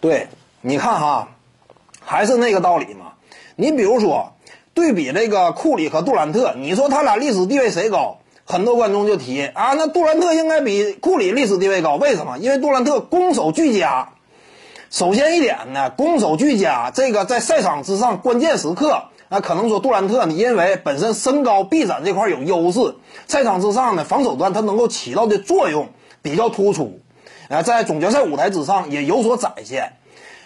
对，你看哈，还是那个道理嘛。你比如说，对比这个库里和杜兰特，你说他俩历史地位谁高？很多观众就提啊，那杜兰特应该比库里历史地位高，为什么？因为杜兰特攻守俱佳。首先一点呢，攻守俱佳，这个在赛场之上关键时刻，那可能说杜兰特呢，因为本身身高臂展这块有优势，赛场之上呢，防守端他能够起到的作用比较突出，呃，在总决赛舞台之上也有所展现，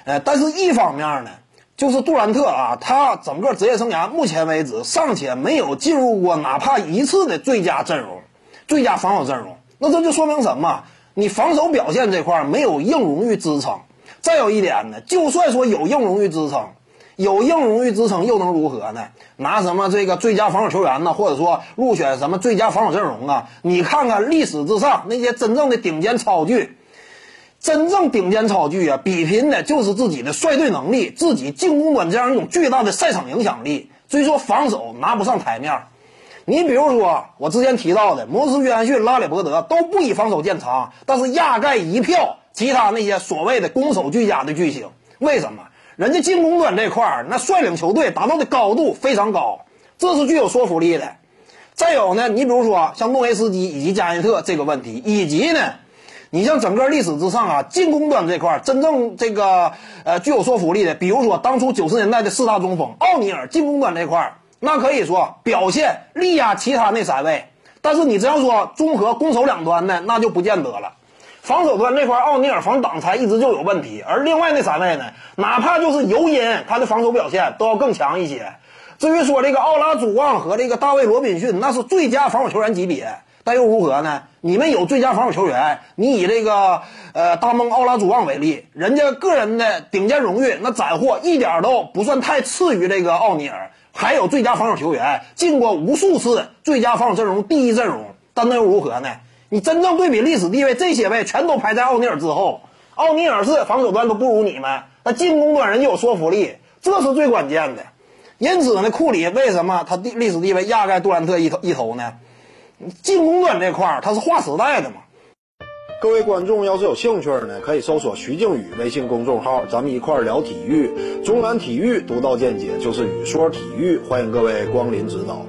呃，但是一方面呢，就是杜兰特啊，他整个职业生涯目前为止尚且没有进入过哪怕一次的最佳阵容，最佳防守阵容，那这就说明什么？你防守表现这块没有硬荣誉支撑。再有一点呢，就算说有硬荣誉支撑，有硬荣誉支撑又能如何呢？拿什么这个最佳防守球员呢？或者说入选什么最佳防守阵容啊？你看看历史之上那些真正的顶尖超巨，真正顶尖超巨啊，比拼的就是自己的率队能力，自己进攻端这样一种巨大的赛场影响力。所以说防守拿不上台面。你比如说我之前提到的摩斯、约翰逊、拉里伯德都不以防守见长，但是压盖一票。其他那些所谓的攻守俱佳的巨星，为什么人家进攻端这块儿那率领球队达到的高度非常高，这是具有说服力的。再有呢，你比如说像诺维斯基以及加内特这个问题，以及呢，你像整个历史之上啊，进攻端这块儿真正这个呃具有说服力的，比如说当初九十年代的四大中锋奥尼尔，进攻端这块儿那可以说表现力压其他那三位。但是你只要说综合攻守两端呢，那就不见得了。防守端那块，奥尼尔防挡拆一直就有问题，而另外那三位呢，哪怕就是尤因，他的防守表现都要更强一些。至于说这个奥拉朱旺和这个大卫罗宾逊，那是最佳防守球员级别，但又如何呢？你们有最佳防守球员，你以这个呃大梦奥拉朱旺为例，人家个人的顶尖荣誉那斩获一点都不算太次于这个奥尼尔，还有最佳防守球员，进过无数次最佳防守阵容第一阵容，但那又如何呢？你真正对比历史地位，这些位全都排在奥尼尔之后。奥尼尔是防守端都不如你们，那进攻端人家有说服力，这是最关键的。因此呢，库里为什么他地历史地位压盖杜兰特一头一头呢？进攻端这块儿他是划时代的嘛。各位观众要是有兴趣呢，可以搜索徐静宇微信公众号，咱们一块儿聊体育。中南体育独到见解就是语说体育，欢迎各位光临指导。